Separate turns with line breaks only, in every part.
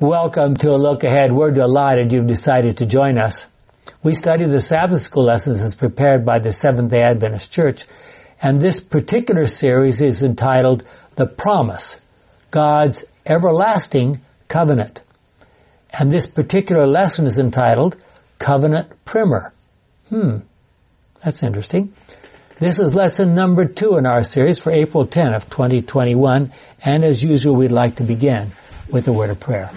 Welcome to a look ahead. We're delighted you've decided to join us. We study the Sabbath school lessons as prepared by the Seventh day Adventist Church, and this particular series is entitled The Promise, God's Everlasting Covenant. And this particular lesson is entitled Covenant Primer. Hmm, that's interesting. This is lesson number two in our series for April 10 of 2021, and as usual, we'd like to begin with a word of prayer.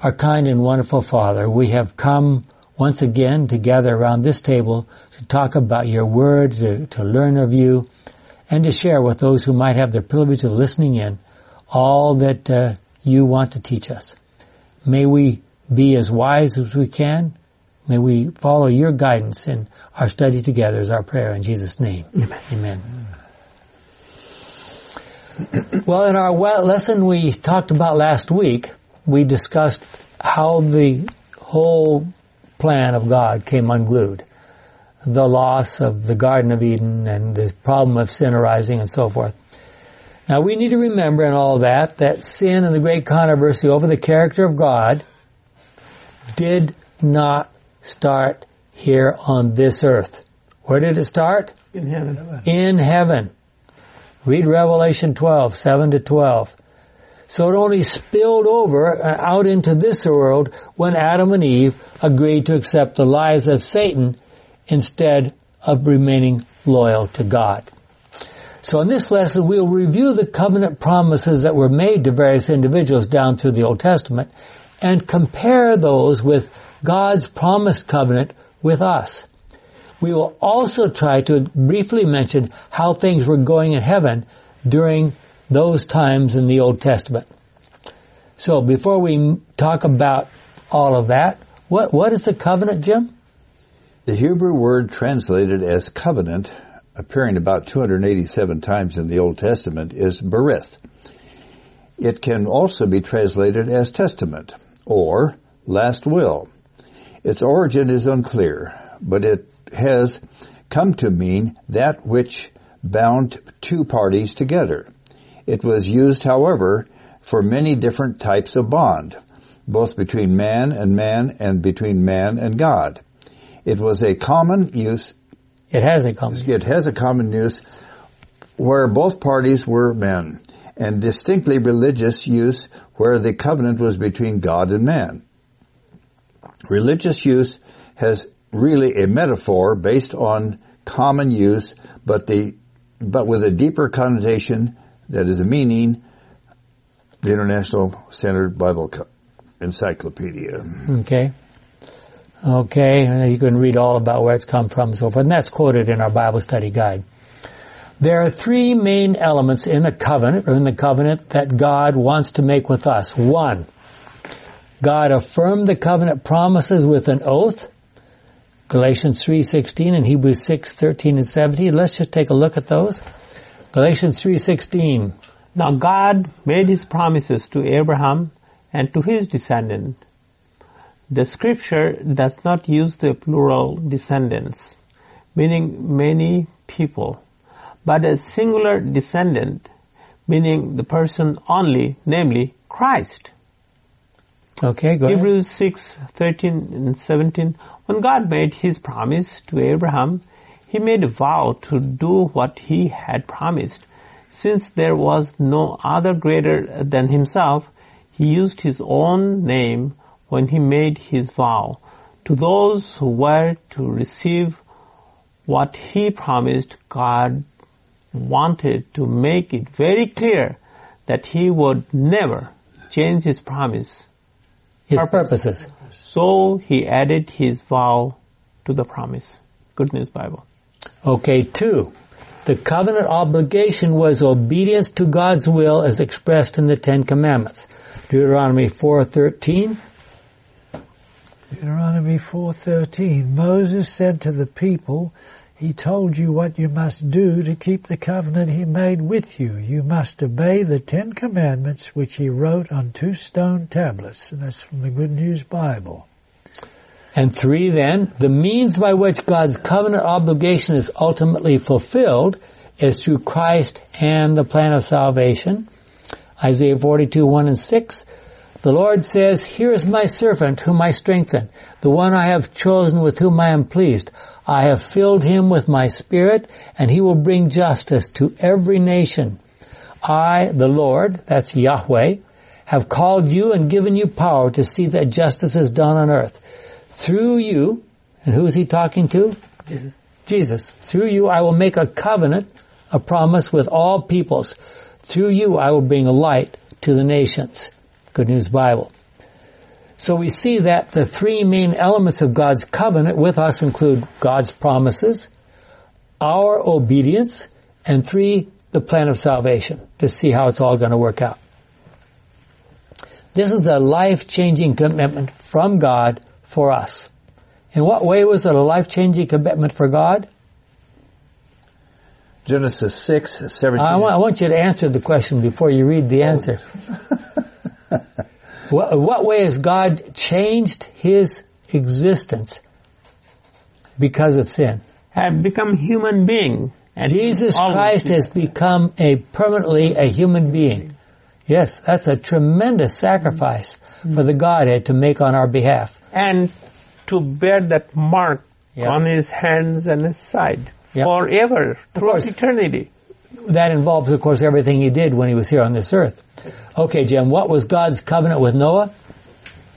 Our kind and wonderful Father, we have come once again to gather around this table to talk about your word, to, to learn of you, and to share with those who might have the privilege of listening in all that uh, you want to teach us. May we be as wise as we can. May we follow your guidance in our study together is our prayer in Jesus' name. Amen. Amen. Well, in our lesson we talked about last week, we discussed how the whole plan of God came unglued. The loss of the Garden of Eden and the problem of sin arising and so forth. Now we need to remember in all that, that sin and the great controversy over the character of God did not start here on this earth. Where did it start?
In heaven.
In heaven. Read Revelation 12, 7 to 12. So it only spilled over uh, out into this world when Adam and Eve agreed to accept the lies of Satan instead of remaining loyal to God. So in this lesson, we'll review the covenant promises that were made to various individuals down through the Old Testament and compare those with God's promised covenant with us. We will also try to briefly mention how things were going in heaven during those times in the Old Testament. So before we talk about all of that, what, what is a covenant, Jim?
The Hebrew word translated as covenant, appearing about 287 times in the Old Testament, is berith. It can also be translated as testament or last will. Its origin is unclear, but it has come to mean that which bound two parties together. It was used, however, for many different types of bond, both between man and man and between man and God. It was a common use.
It has a common.
It has a common use where both parties were men, and distinctly religious use where the covenant was between God and man. Religious use has really a metaphor based on common use, but the but with a deeper connotation that is a meaning, the International Standard Bible Encyclopedia.
Okay. Okay, you can read all about where it's come from and so forth, and that's quoted in our Bible study guide. There are three main elements in a covenant, or in the covenant, that God wants to make with us. One, God affirmed the covenant promises with an oath, Galatians 3.16 and Hebrews 6.13 and 17. Let's just take a look at those. Galatians 3.16.
Now God made his promises to Abraham and to his descendant. The scripture does not use the plural descendants, meaning many people, but a singular descendant, meaning the person only, namely Christ.
Okay, go
Hebrews 6, 13 and 17. When God made his promise to Abraham, he made a vow to do what he had promised. Since there was no other greater than himself, he used his own name when he made his vow. To those who were to receive what he promised, God wanted to make it very clear that he would never change his promise.
His purposes.
So he added his vow to the promise. Good News Bible.
Okay, two. The covenant obligation was obedience to God's will as expressed in the Ten Commandments. Deuteronomy 4.13.
Deuteronomy 4.13. Moses said to the people, he told you what you must do to keep the covenant he made with you. You must obey the Ten Commandments which he wrote on two stone tablets. And that's from the Good News Bible.
And three then, the means by which God's covenant obligation is ultimately fulfilled is through Christ and the plan of salvation. Isaiah 42, 1 and 6. The Lord says, Here is my servant whom I strengthen, the one I have chosen with whom I am pleased. I have filled him with my spirit, and he will bring justice to every nation. I, the Lord, that's Yahweh, have called you and given you power to see that justice is done on earth. Through you, and who is he talking to?
Jesus.
Jesus. Through you I will make a covenant, a promise with all peoples. Through you I will bring a light to the nations. Good News Bible. So we see that the three main elements of God's covenant with us include God's promises, our obedience, and three, the plan of salvation to see how it's all going to work out. This is a life-changing commitment from God for us. In what way was it a life-changing commitment for God?
Genesis 6, 17.
I want, I want you to answer the question before you read the answer. what, what way has God changed His existence because of sin?
Have become human being. And
Jesus Christ has become a permanently a human being. Yes, that's a tremendous sacrifice for the Godhead to make on our behalf.
and to bear that mark
Yeah.
on his hands and his side
Yeah.
forever, throughout eternity.
That involves, of course, everything he did when he was here on this earth. Okay, Jim, what was God's covenant with Noah?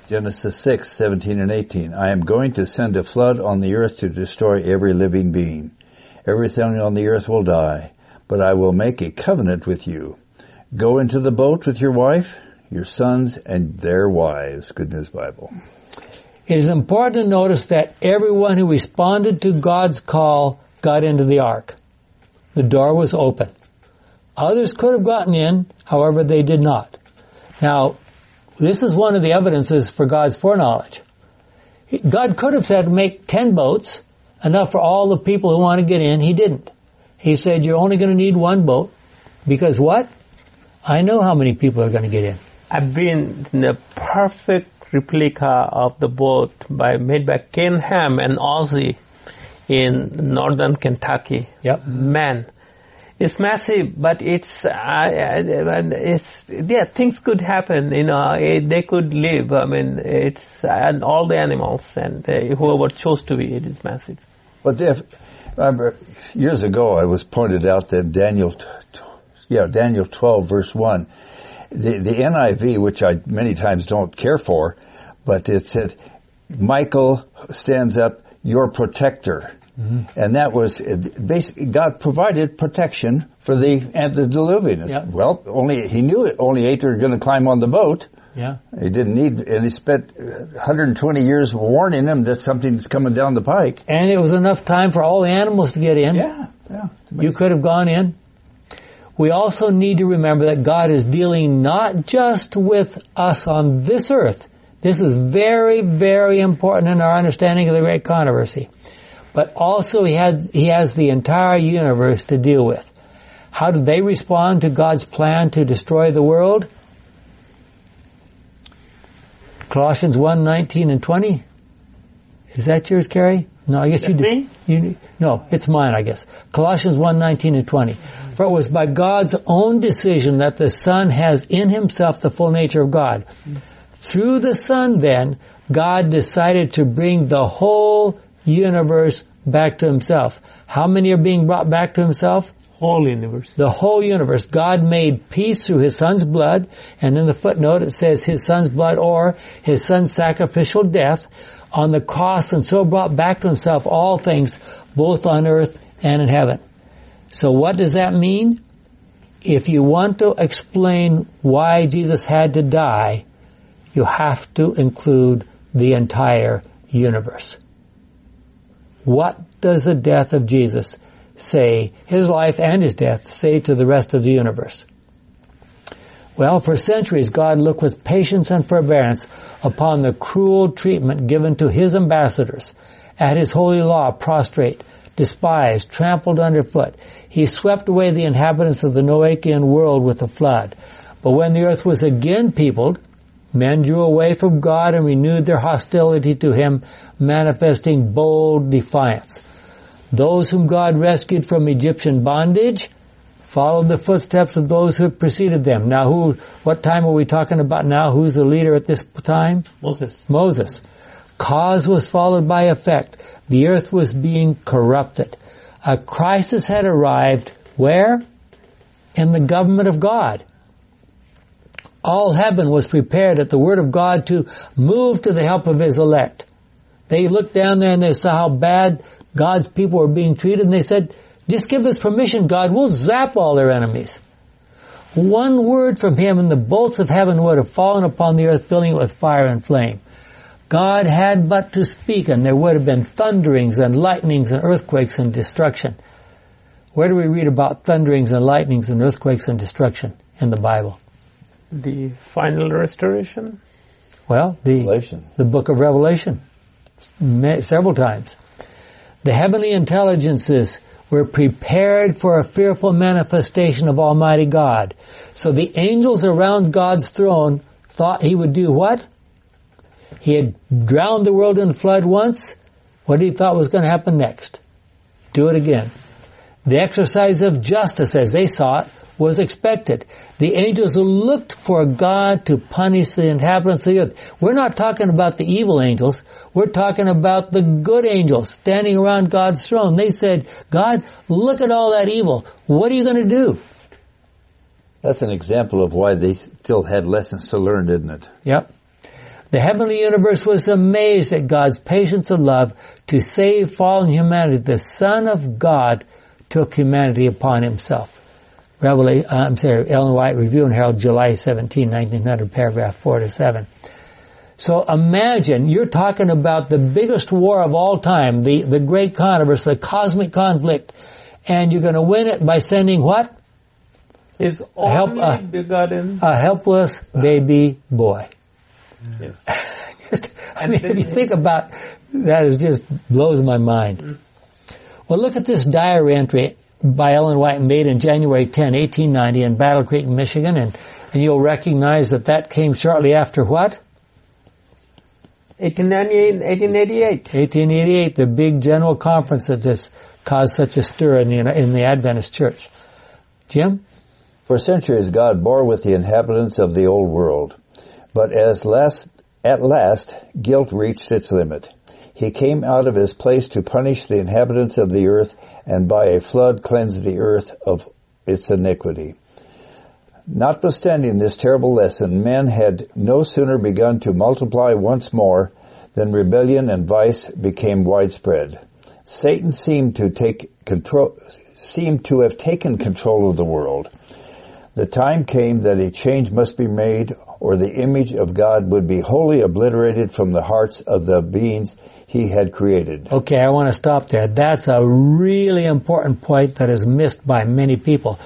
Genesis 6, 17 and 18. I am going to send a flood on the earth to destroy every living being. Everything on the earth will die, but I will make a covenant with you. Go into the boat with your wife, your sons, and their wives. Good News Bible.
It is important to notice that everyone who responded to God's call got into the ark. The door was open. Others could have gotten in, however they did not. Now, this is one of the evidences for God's foreknowledge. God could have said make ten boats, enough for all the people who want to get in. He didn't. He said you're only going to need one boat, because what? I know how many people are going to get in.
I've been in perfect replica of the boat by made by Ken Ham and Ozzy in northern Kentucky.
Yep.
Man, it's massive, but it's uh, it's yeah things could happen. You know, eh, they could live. I mean, it's and all the animals and uh, whoever chose to be, it is massive.
But if, remember, years ago I was pointed out that Daniel, t- t- yeah, Daniel 12 verse 1, the, the NIV, which I many times don't care for, but it said, Michael stands up, your protector. Mm-hmm. And that was, basically, God provided protection for the antediluvians.
Yeah.
Well, only, he knew it, only eight were going to climb on the boat.
Yeah.
He didn't need, and he spent 120 years warning them that something's coming down the pike.
And it was enough time for all the animals to get in.
Yeah, yeah.
You could have gone in. We also need to remember that God is dealing not just with us on this earth. This is very, very important in our understanding of the great controversy. But also he had, he has the entire universe to deal with. How do they respond to God's plan to destroy the world? Colossians 1, 19 and 20. Is that yours, Carrie? No, I guess you do.
me?
You, no, it's mine, I guess. Colossians 1, 19 and 20. For it was by God's own decision that the Son has in himself the full nature of God. Through the Son, then, God decided to bring the whole universe back to himself. How many are being brought back to himself?
Whole universe.
the whole universe. God made peace through his son's blood, and in the footnote it says his son's blood or his son's sacrificial death on the cross and so brought back to himself all things both on earth and in heaven. So what does that mean? If you want to explain why Jesus had to die, you have to include the entire universe. What does the death of Jesus say, his life and his death, say to the rest of the universe? Well, for centuries, God looked with patience and forbearance upon the cruel treatment given to his ambassadors, at his holy law prostrate, despised, trampled underfoot. He swept away the inhabitants of the Noachian world with a flood. But when the earth was again peopled, men drew away from God and renewed their hostility to him, manifesting bold defiance. Those whom God rescued from Egyptian bondage followed the footsteps of those who had preceded them. Now who, what time are we talking about now? Who's the leader at this time?
Moses.
Moses. Cause was followed by effect. The earth was being corrupted. A crisis had arrived where? In the government of God. All heaven was prepared at the word of God to move to the help of his elect. They looked down there and they saw how bad God's people were being treated and they said, just give us permission, God, we'll zap all their enemies. One word from him and the bolts of heaven would have fallen upon the earth, filling it with fire and flame. God had but to speak and there would have been thunderings and lightnings and earthquakes and destruction. Where do we read about thunderings and lightnings and earthquakes and destruction in the Bible?
The final restoration?
Well, the,
Revelation.
the book of Revelation. Several times. The heavenly intelligences were prepared for a fearful manifestation of Almighty God. So the angels around God's throne thought he would do what? He had drowned the world in a flood once. What he thought was going to happen next? Do it again. The exercise of justice as they saw it was expected. The angels looked for God to punish the inhabitants of the earth. We're not talking about the evil angels. We're talking about the good angels standing around God's throne. They said, God, look at all that evil. What are you going to do?
That's an example of why they still had lessons to learn, isn't it?
Yep. The heavenly universe was amazed at God's patience and love to save fallen humanity. The Son of God took humanity upon himself. Revelation, uh, I'm sorry, Ellen White Review and Herald, July 17, 1900, paragraph 4 to 7. So imagine you're talking about the biggest war of all time, the, the great controversy, the cosmic conflict, and you're going to win it by sending what?
Is
Help,
only
uh,
begotten.
A helpless baby boy.
Yes.
Just, I mean, if you think about that, it just blows my mind. Well, look at this diary entry by Ellen White made in January 10, 1890 in Battle Creek, Michigan, and, and you'll recognize that that came shortly after what?
1898, 1888.
1888, the big general conference that just caused such a stir in the, in the Adventist church. Jim?
For centuries, God bore with the inhabitants of the old world. But as last, at last, guilt reached its limit. He came out of his place to punish the inhabitants of the earth and by a flood cleanse the earth of its iniquity. Notwithstanding this terrible lesson, men had no sooner begun to multiply once more than rebellion and vice became widespread. Satan seemed to take control, seemed to have taken control of the world. The time came that a change must be made or the image of God would be wholly obliterated from the hearts of the beings he had created.
Okay, I want to stop there. That's a really important point that is missed by many people.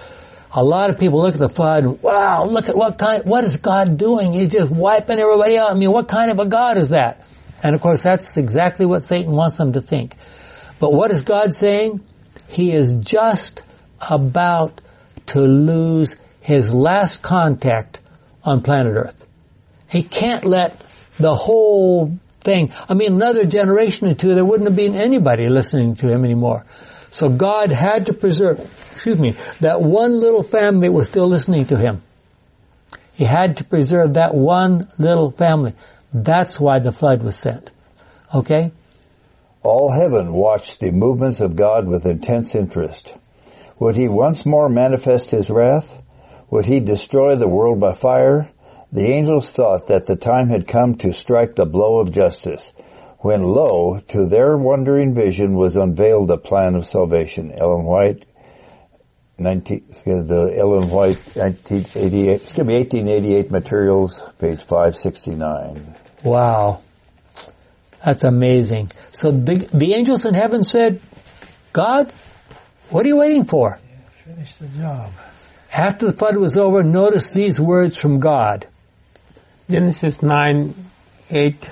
A lot of people look at the flood and, wow, look at what kind, what is God doing? He's just wiping everybody out. I mean, what kind of a God is that? And of course, that's exactly what Satan wants them to think. But what is God saying? He is just about to lose his last contact on planet Earth. He can't let the whole thing, I mean, another generation or two, there wouldn't have been anybody listening to him anymore. So God had to preserve, excuse me, that one little family that was still listening to him. He had to preserve that one little family. That's why the flood was sent. Okay?
All heaven watched the movements of God with intense interest. Would he once more manifest his wrath? Would he destroy the world by fire? The angels thought that the time had come to strike the blow of justice, when lo, to their wondering vision was unveiled the plan of salvation. Ellen White, 19, the Ellen White 1988, it's going to be 1888 materials, page 569.
Wow. That's amazing. So the, the angels in heaven said, God, what are you waiting for?
Finish the job.
After the flood was over, notice these words from God.
Genesis 9, 8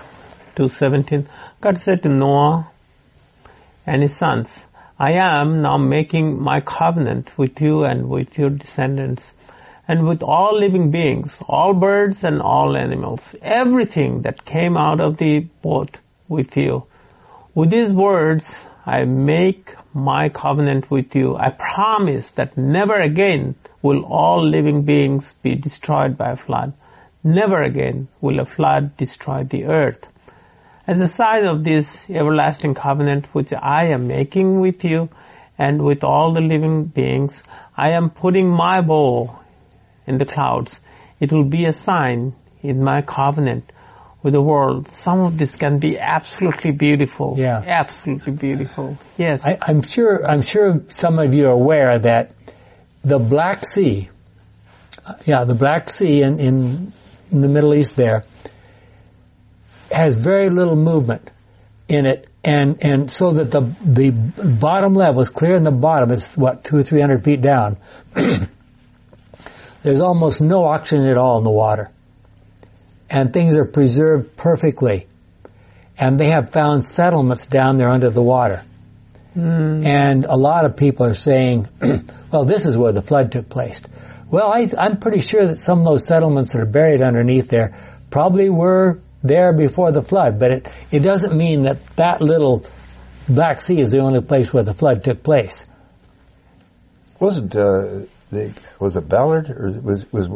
to 17. God said to Noah and his sons, I am now making my covenant with you and with your descendants and with all living beings, all birds and all animals, everything that came out of the boat with you. With these words, I make my covenant with you. I promise that never again will all living beings be destroyed by a flood. Never again will a flood destroy the earth. As a sign of this everlasting covenant which I am making with you and with all the living beings, I am putting my bow in the clouds. It will be a sign in my covenant with the world. Some of this can be absolutely beautiful.
Yeah.
Absolutely beautiful. Yes.
I, I'm sure. I'm sure some of you are aware that the Black Sea, yeah, the Black Sea in, in, in the Middle East there has very little movement in it, and and so that the the bottom level is clear in the bottom. It's what two or three hundred feet down. There's almost no oxygen at all in the water, and things are preserved perfectly. And they have found settlements down there under the water. And a lot of people are saying, well, this is where the flood took place. Well, I, I'm pretty sure that some of those settlements that are buried underneath there probably were there before the flood, but it, it doesn't mean that that little Black Sea is the only place where the flood took place.
Wasn't uh, the, was it Ballard or was was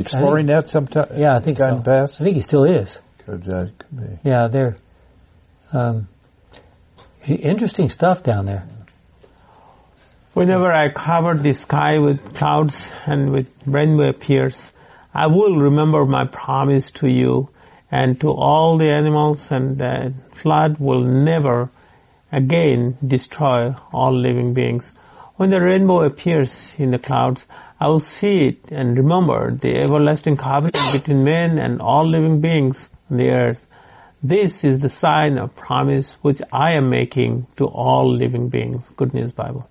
exploring that sometime?
Yeah, I think
time
so.
past.
I think he still is.
Could, uh, could be.
Yeah, they're um, interesting stuff down there.
Whenever I cover the sky with clouds and with rainbow appears, I will remember my promise to you and to all the animals and the flood will never again destroy all living beings. When the rainbow appears in the clouds, I will see it and remember the everlasting covenant between men and all living beings on the earth. This is the sign of promise which I am making to all living beings. Good News Bible.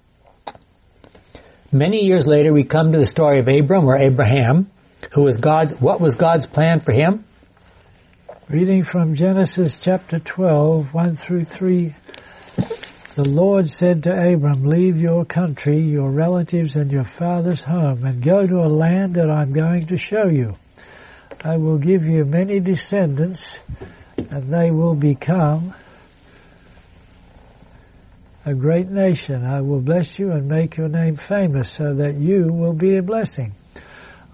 Many years later, we come to the story of Abram or Abraham, who was God's, what was God's plan for him?
Reading from Genesis chapter 12, 1 through 3. The Lord said to Abram, leave your country, your relatives, and your father's home, and go to a land that I'm going to show you. I will give you many descendants, and they will become a great nation. I will bless you and make your name famous so that you will be a blessing.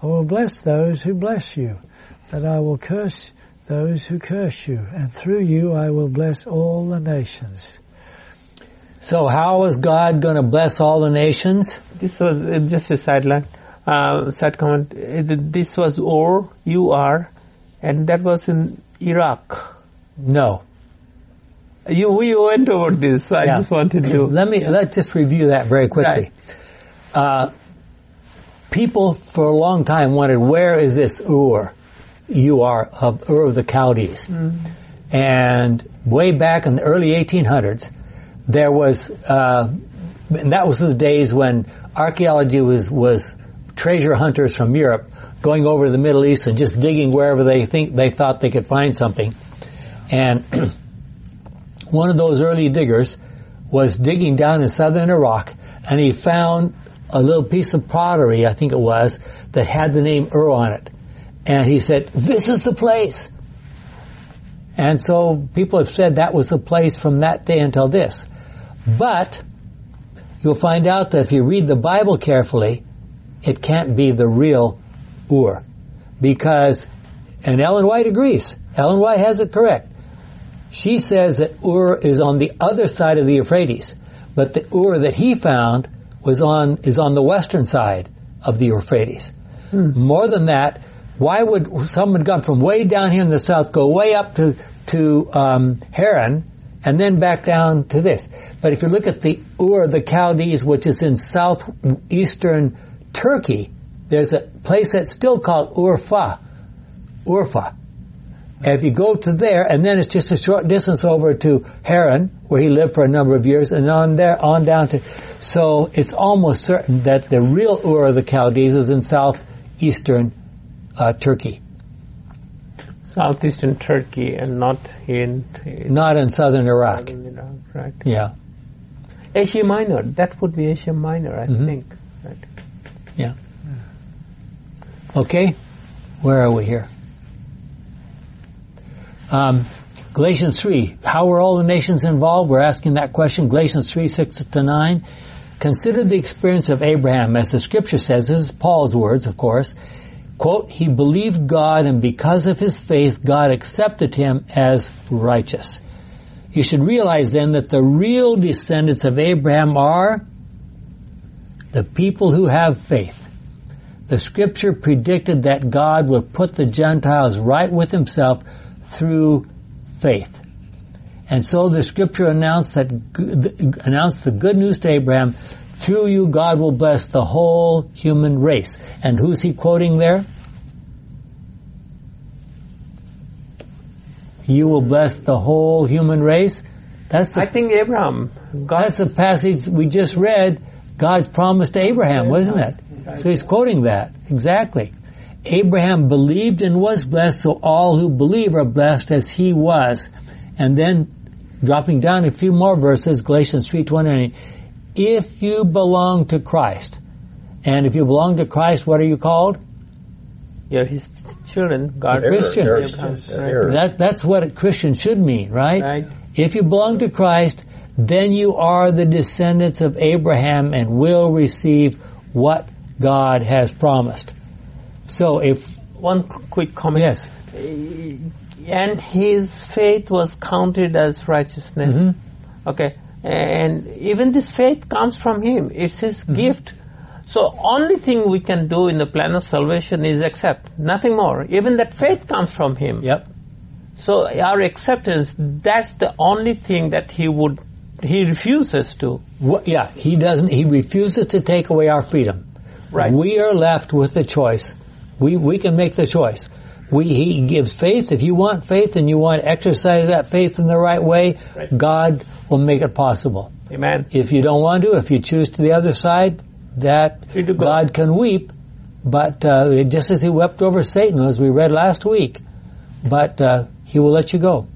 I will bless those who bless you, but I will curse those who curse you, and through you I will bless all the nations.
So how is God going to bless all the nations?
This was uh, just a sideline, uh, side comment. Uh, This was Ur, you are, and that was in Iraq.
No.
You, we went over this. I
Yeah.
just wanted to.
Let me let's just review that very quickly. Uh, people for a long time wondered where is this Ur? You are of Ur of the Chaldees, and way back in the early 1800s, there was uh, and that was the days when archaeology was was treasure hunters from Europe going over to the Middle East and just digging wherever they think they thought they could find something, and one of those early diggers was digging down in southern Iraq and he found a little piece of pottery, I think it was, that had the name Ur on it. And he said, this is the place. And so people have said that was the place from that day until this. But you'll find out that if you read the Bible carefully, it can't be the real Ur. Because, and Ellen White agrees. Ellen White has it correct. She says that Ur is on the other side of the Euphrates, but the Ur that he found was on is on the western side of the Euphrates. More than that, why would someone come from way down here in the south go way up to to um, Haran and then back down to this? But if you look at the Ur of the Chaldees, which is in southeastern Turkey, there's a place that's still called Urfa. Urfa. If you go to there, and then it's just a short distance over to Haran, where he lived for a number of years, and on there, on down to, so it's almost certain that the real Ur of the Chaldees is in southeastern uh, Turkey,
Southeastern Turkey and not in, in
not in southern Iraq.
Iraq, right?
Yeah,
Asia Minor. That would be Asia Minor, I
Mhm.
think. Right.
yeah. Okay, where are we here? Um, Galatians 3, how were all the nations involved? We're asking that question. Galatians 3, 6 to 9. Consider the experience of Abraham, as the scripture says, this is Paul's words, of course. Quote, he believed God and because of his faith, God accepted him as righteous. You should realize then that the real descendants of Abraham are the people who have faith. The scripture predicted that God would put the Gentiles right with himself through faith. And so the scripture announced that, announced the good news to Abraham, through you God will bless the whole human race. And who's he quoting there? You will bless the whole human race. That's the,
I think Abraham. God,
that's the passage we just read. God's promise to Abraham, wasn't it? So he's quoting that. Exactly. Abraham believed and was blessed, so all who believe are blessed as he was. And then dropping down a few more verses, Galatians 3.29, if you belong to Christ, and if you belong to Christ, what are you called?
You're his children. God,
Christian.
Heir,
Abraham's
heir.
That, that's what a Christian should mean, right?
Right.
If you belong to Christ, then you are the descendants of Abraham and will receive what God has promised. So if,
One quick comment.
yes,
And his faith was counted as righteousness.
Mm-hmm.
Okay. And even this faith comes from him. It's his
Mm-hmm.
gift. So only thing we can do in the plan of salvation is accept. Nothing more. Even that faith comes from him.
yep,
So our acceptance, that's the only thing that he would, he refuses to.
What, yeah, he doesn't, he refuses to take away our freedom.
Right.
We are left with the choice. We, we can make the choice. We, he gives faith. If you want faith and you want to exercise that faith in the right way,
Right.
God will make it possible.
Amen.
If you don't want to, if you choose to the other side, that
Free to go.
God can weep, but uh, just as He wept over Satan, as we read last week, but uh, He will let you go.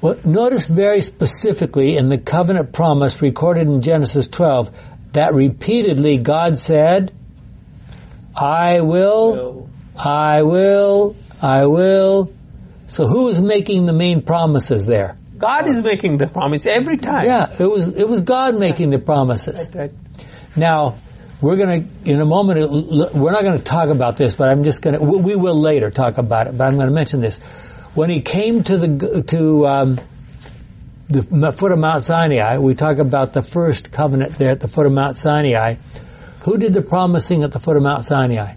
Well, notice very specifically in the covenant promise recorded in Genesis 12 that repeatedly God said, "I will, I will, I will." So who is making the main promises there?
God is making the promise every time.
Yeah, it was it was God making the promises.
Right.
Now, we're going to, in a moment, we're not going to talk about this, but I'm just going to, we will later talk about it, but I'm going to mention this. When he came to the, to, um, the foot of Mount Sinai, we talk about the first covenant there at the foot of Mount Sinai. Who did the promising at the foot of Mount Sinai?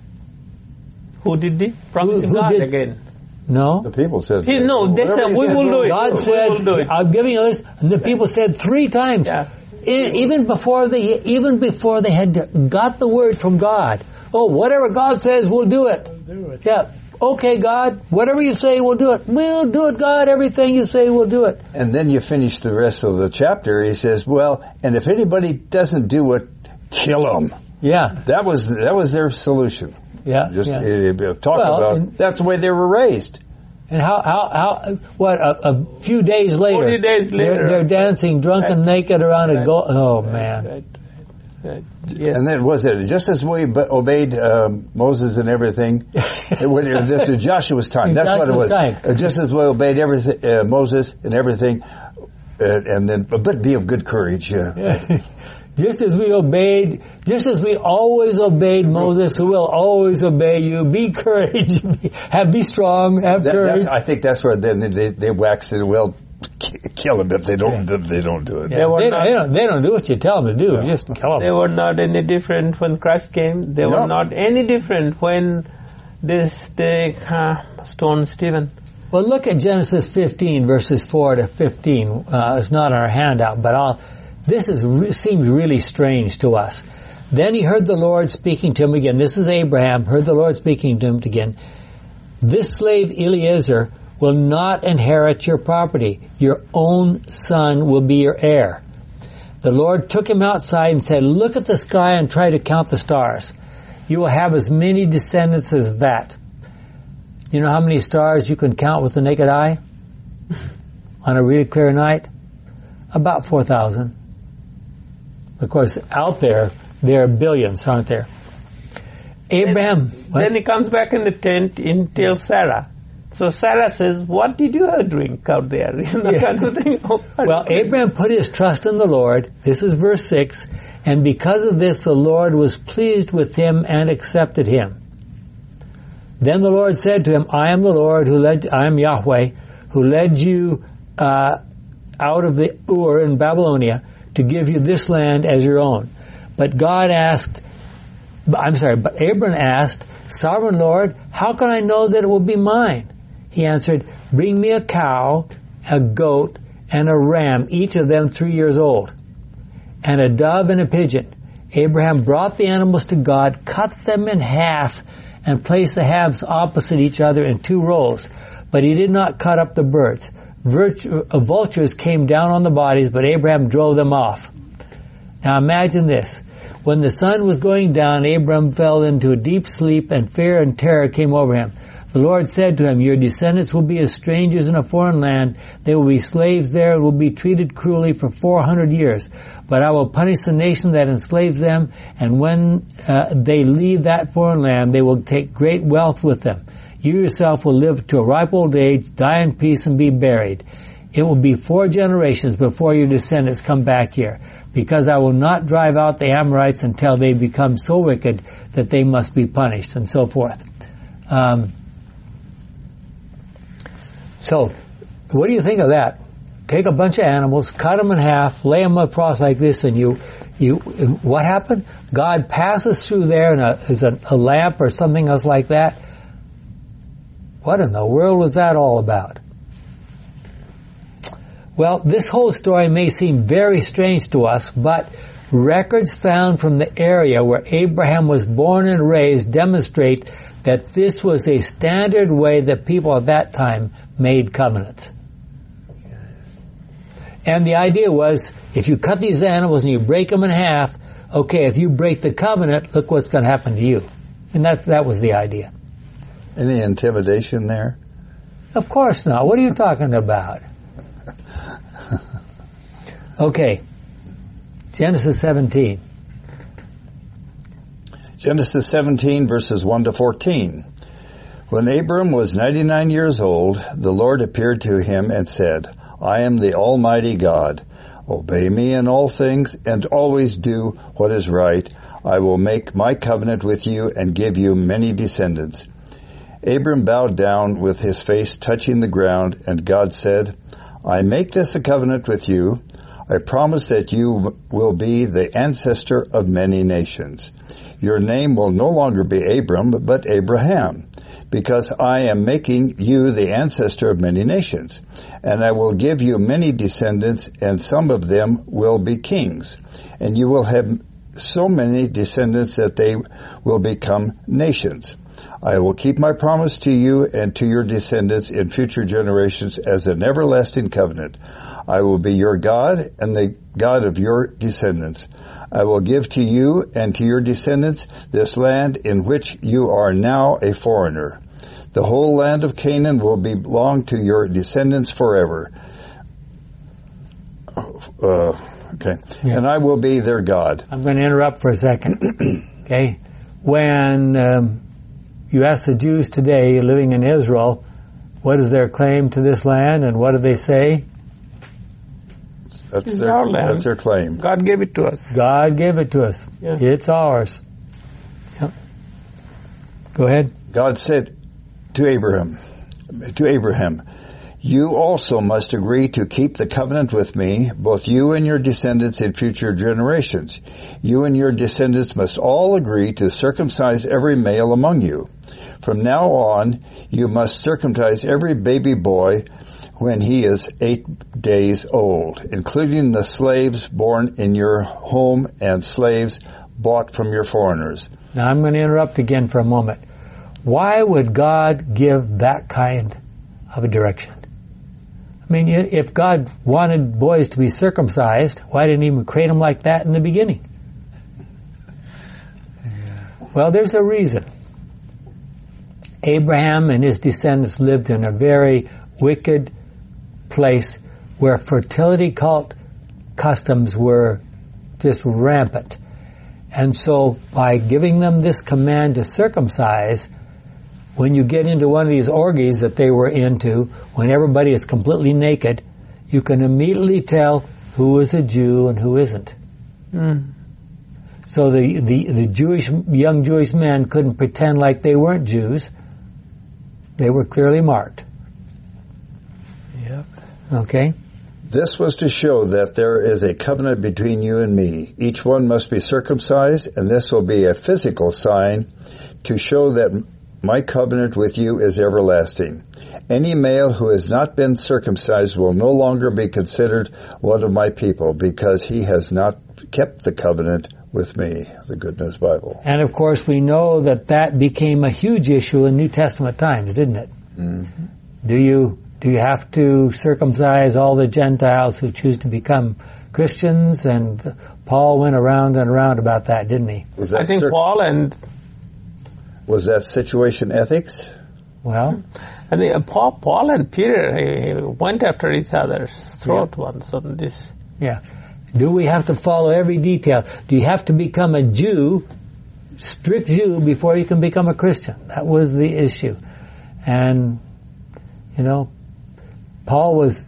Who did the promising
Who- who
God
did-
again?
No?
The people said,
He- no, they said,
you
we will do it.
God said,
do it.
I'm giving you this, and the people said three times.
Yeah.
E- Even before they, even before they had got the word from God. Oh, whatever God says, we'll do it.
Do it.
Yeah. Okay, God, whatever you say, we'll do it. We'll do it, God. Everything you say, we'll do it.
And then you finish the rest of the chapter. He says, "Well, and if anybody doesn't do it, kill them."
Yeah.
That was that was their solution.
Yeah.
Just
yeah.
uh, talk
Well,
about
and-
that's the way they were raised.
And how, how, how, what, a, a few days later.
40 days
they're-
later.
They're, dancing drunken
Right.
naked around a
Right.
goal. Oh, man.
Right. Right. Yes.
And then was it just as we obeyed um, Moses and everything? it, when it, this is Joshua's time.
In
That's what it was.
time.
Uh, just as we obeyed everything, uh, Moses and everything, uh, and then but be of good courage. Uh,
Just as we obeyed, just as we always obeyed Moses, who will always obey you. Be courage, have, be strong, have
that,
courage.
I think that's where then they, they wax it. Well, ki- kill them if they don't. If they don't do it.
Yeah,
were
they,
not-
they don't, they don't do what you tell them to do. Just kill
They were not any different when Christ came. They
No.
were not any different when this they uh, stoned Stephen.
Well, look at Genesis 15 verses 4 to 15. Uh, it's not our handout, but I'll, this is, re- seems really strange to us. Then he heard the Lord speaking to him again. This is Abraham, heard the Lord speaking to him again. This slave Eliezer will not inherit your property. Your own son will be your heir. The Lord took him outside and said, look at the sky and try to count the stars. You will have as many descendants as that. You know how many stars you can count with the naked eye? On a really clear night? About 4,000. Of course, out there, there are billions, aren't there? Abraham, what?
Then he comes back in the tent and tells Sarah, So Sarah says, what did you have drink out there? You know,
Yeah.
kind of thing.
Well, Abraham put his trust in the Lord. This is verse 6. And because of this, the Lord was pleased with him and accepted him. Then the Lord said to him, I am the Lord who led, I am Yahweh, who led you, uh, out of the Ur in Babylonia to give you this land as your own. But God asked, I'm sorry, but Abram asked, Sovereign Lord, how can I know that it will be mine? He answered, Bring me a cow, a goat, and a ram, each of them three years old, and a dove and a pigeon. Abraham brought the animals to God, cut them in half, and placed the halves opposite each other in two rows. But he did not cut up the birds. Virtu- uh, vultures came down on the bodies, but Abraham drove them off. Now imagine this. When the sun was going down, Abram fell into a deep sleep and fear and terror came over him. The Lord said to him, Your descendants will be as strangers in a foreign land. They will be slaves there and will be treated cruelly for 400 years. But I will punish the nation that enslaves them, and when uh, they leave that foreign land, they will take great wealth with them. You yourself will live to a ripe old age, die in peace, and be buried. It will be four generations before your descendants come back here, because I will not drive out the Amorites until they become so wicked that they must be punished, and so forth. Um, so, what do you think of that? Take a bunch of animals, cut them in half, lay them across like this, and you, you, what happened? God passes through there and a, is a, a lamp or something else like that. What in the world was that all about? Well, this whole story may seem very strange to us, but records found from the area where Abraham was born and raised demonstrate that this was a standard way that people at that time made covenants. And the idea was, if you cut these animals and you break them in half, okay, if you break the covenant, look what's going to happen to you. And that, that was the idea.
Any intimidation there?
Of course not. What are you talking about? Okay. Genesis 17.
Genesis 17 verses 1 to 14. When Abram was 99 years old, the Lord appeared to him and said, I am the Almighty God. Obey me in all things and always do what is right. I will make my covenant with you and give you many descendants. Abram bowed down with his face touching the ground and God said, I make this a covenant with you. I promise that you will be the ancestor of many nations. Your name will no longer be Abram, but Abraham, because I am making you the ancestor of many nations. And I will give you many descendants, and some of them will be kings. And you will have so many descendants that they will become nations. I will keep my promise to you and to your descendants in future generations as an everlasting covenant. I will be your God and the God of your descendants. I will give to you and to your descendants this land in which you are now a foreigner. The whole land of Canaan will belong to your descendants forever. Uh, okay.
Yeah.
And I will be their God.
I'm going to interrupt for a second. okay. When um, you ask the Jews today living in Israel, what is their claim to this land and what do they say?
That's their,
our land.
that's their claim.
God gave it to us.
God gave it to us.
Yeah.
It's ours. Yep. Go ahead.
God said to Abraham, to Abraham, you also must agree to keep the covenant with me, both you and your descendants in future generations. You and your descendants must all agree to circumcise every male among you. From now on, you must circumcise every baby boy when he is eight days old, including the slaves born in your home and slaves bought from your foreigners.
Now I'm going to interrupt again for a moment. Why would God give that kind of a direction? I mean, if God wanted boys to be circumcised, why didn't He even create them like that in the beginning? Well, there's a reason. Abraham and his descendants lived in a very wicked place where fertility cult customs were just rampant. And so by giving them this command to circumcise, when you get into one of these orgies that they were into, when everybody is completely naked, you can immediately tell who is a Jew and who isn't.
Mm.
So the, the, the Jewish, young Jewish men couldn't pretend like they weren't Jews. They were clearly marked.
Yep.
Okay?
This was to show that there is a covenant between you and me. Each one must be circumcised, and this will be a physical sign to show that my covenant with you is everlasting. Any male who has not been circumcised will no longer be considered one of my people because he has not kept the covenant with me, the Good News Bible.
And of course we know that that became a huge issue in New Testament times, didn't it?
Mm-hmm.
Do you, do you have to circumcise all the Gentiles who choose to become Christians? And Paul went around and around about that, didn't he?
Was that
I think
cir-
Paul and
was that situation ethics?
Well,
I think uh, Paul, Paul and Peter went after each other's throat once on this.
yeah. Do we have to follow every detail? Do you have to become a Jew, strict Jew, before you can become a Christian? That was the issue. And, you know, Paul was,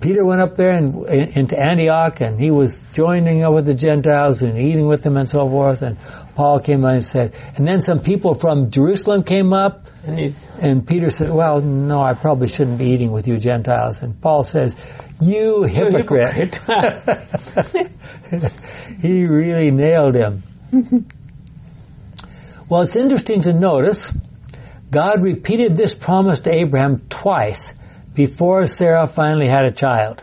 Peter went up there and in, into Antioch and he was joining up with the Gentiles and eating with them and so forth. And Paul came on and said, and then some people from Jerusalem came up
And
and Peter said, well, no, I probably shouldn't be eating with you Gentiles. And Paul says, you hypocrite. he really nailed him. well, it's interesting to notice God repeated this promise to Abraham twice before Sarah finally had a child.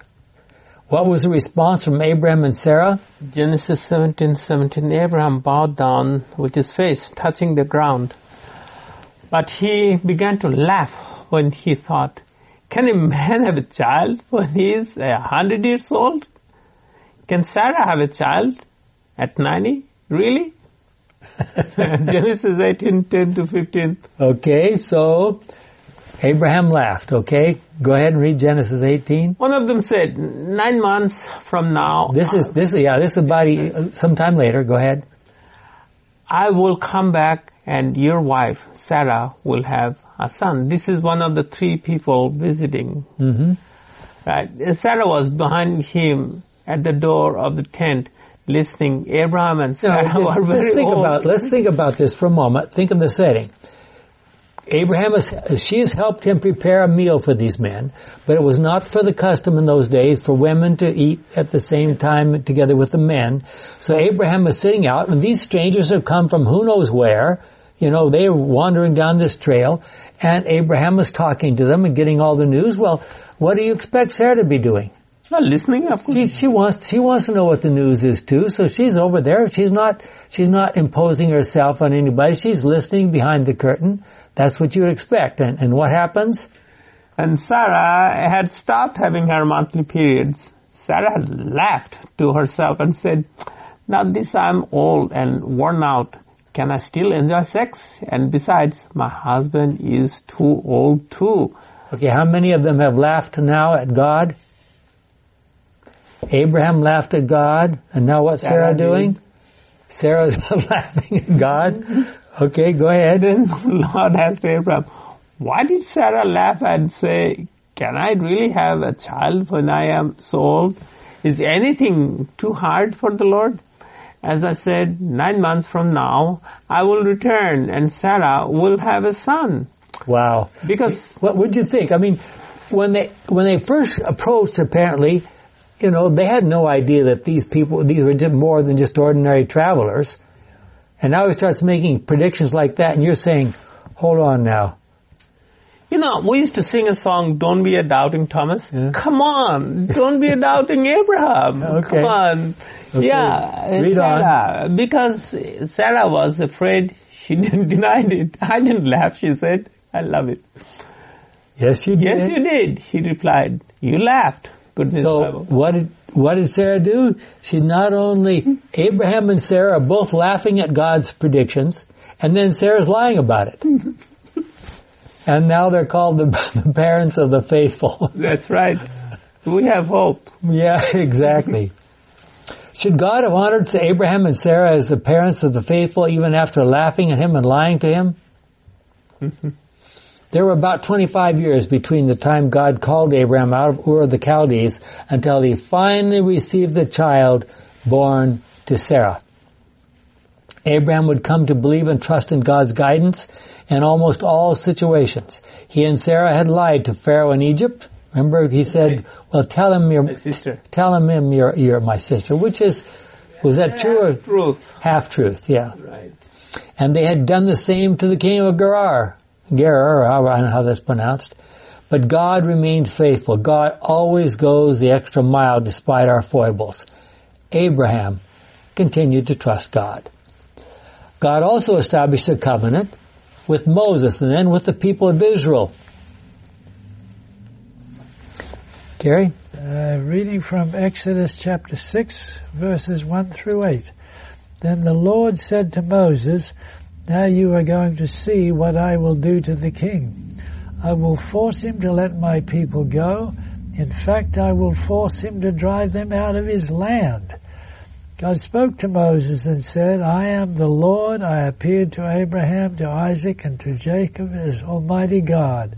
What was the response from Abraham and Sarah?
Genesis 17, 17, Abraham bowed down with his face touching the ground. But he began to laugh when he thought, can a man have a child when he is a hundred years old? Can Sarah have a child at 90? Really? Genesis 18, 10 to 15.
Okay, so Abraham laughed, okay? Go ahead and read Genesis 18.
One of them said, nine months from now,
This is, this, yeah, this is about sometime later. Go ahead.
I will come back and your wife, Sarah, will have a son. This is one of the three people visiting.
hmm
Right? Sarah was behind him at the door of the tent listening. Abraham and
No,
Sarah were very
let's think
old.
about let's think about this for a moment. Think of the setting. Abraham has she has helped him prepare a meal for these men, but it was not for the custom in those days for women to eat at the same time together with the men. So Abraham is sitting out, and these strangers have come from who knows where. You know, they are wandering down this trail, and Abraham is talking to them and getting all the news. Well, what do you expect Sarah to be doing?
Well, listening, of course.
She, she wants she wants to know what the news is too. So she's over there. She's not she's not imposing herself on anybody. She's listening behind the curtain. That's what you would expect. And, and what happens?
And Sarah had stopped having her monthly periods. Sarah had laughed to herself and said, now this I'm old and worn out. Can I still enjoy sex? And besides, my husband is too old too.
Okay, how many of them have laughed now at God? Abraham laughed at God, and now what's Sarah,
Sarah did.
doing? Sarah's laughing at God. Okay, go ahead.
Then Lord asked Abraham, why did Sarah laugh and say, can I really have a child when I am so old? Is anything too hard for the Lord? As I said, nine months from now, I will return and Sarah will have a son.
Wow.
Because
What would you think? I mean, when they when they first approached, apparently, you know, they had no idea that these people, these were just more than just ordinary travelers. And now he starts making predictions like that, and you're saying, "Hold on now."
You know, we used to sing a song, Don't Be a Doubting Thomas. Come on, don't be a doubting Abraham.
Okay.
Come on.
Okay.
Yeah,
Read on.
Sarah, because Sarah was afraid, she didn't deny it. I didn't laugh, she said, I love it.
Yes, you did.
Yes, you did, he replied. You laughed. Goodness
So
Bible.
what did what did Sarah do? She not only Abraham and Sarah are both laughing at God's predictions, and then Sarah's lying about it. and now they're called the, the parents of the faithful.
That's right. We have hope.
yeah, exactly. Should God have honored Abraham and Sarah as the parents of the faithful even after laughing at him and lying to him? There were about 25 years between the time God called Abraham out of Ur of the Chaldees until he finally received the child born to Sarah. Abraham would come to believe and trust in God's guidance in almost all situations. He and Sarah had lied to Pharaoh in Egypt. Remember, he said, "Well, tell him you're
My sister.
tell him you're you're my sister," which is was that true or
Truth.
half truth? Yeah.
Right.
And they had done the same to the king of Gerar. Gerar, or I don't know how that's pronounced. But God remained faithful. God always goes the extra mile despite our foibles. Abraham continued to trust God. God also established a covenant with Moses and then with the people of Israel. Gary?
Uh, reading from Exodus chapter 6, verses 1 through 8. Then the Lord said to Moses, Now you are going to see what I will do to the king. I will force him to let my people go. In fact, I will force him to drive them out of his land. God spoke to Moses and said, I am the Lord. I appeared to Abraham, to Isaac, and to Jacob as Almighty God.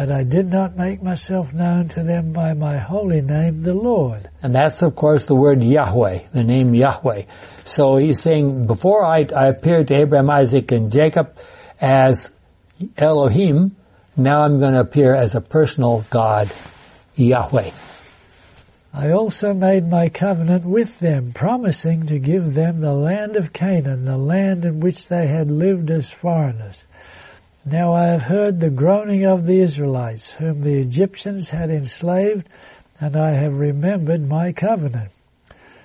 But I did not make myself known to them by my holy name, the Lord.
And that's of course the word Yahweh, the name Yahweh. So he's saying, before I, I appeared to Abraham, Isaac, and Jacob as Elohim, now I'm going to appear as a personal God, Yahweh.
I also made my covenant with them, promising to give them the land of Canaan, the land in which they had lived as foreigners. Now I have heard the groaning of the Israelites, whom the Egyptians had enslaved, and I have remembered my covenant.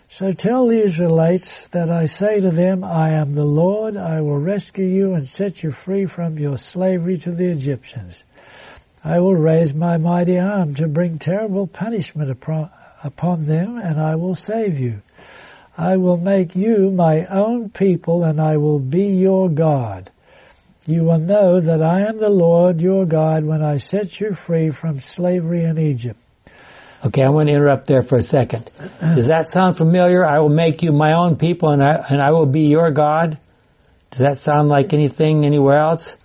So tell the Israelites that I say to them, I am the Lord, I will rescue you and set you free from your slavery to the Egyptians. I will raise my mighty arm to bring terrible punishment upon, them, and I will save you. I will make you my own people, and I will be your God. You will know that I am the Lord your God when I set you free from slavery in Egypt.
Okay, I want to interrupt there for a second. Does that sound familiar? I will make you my own people and I, and I will be your God. Does that sound like anything anywhere else?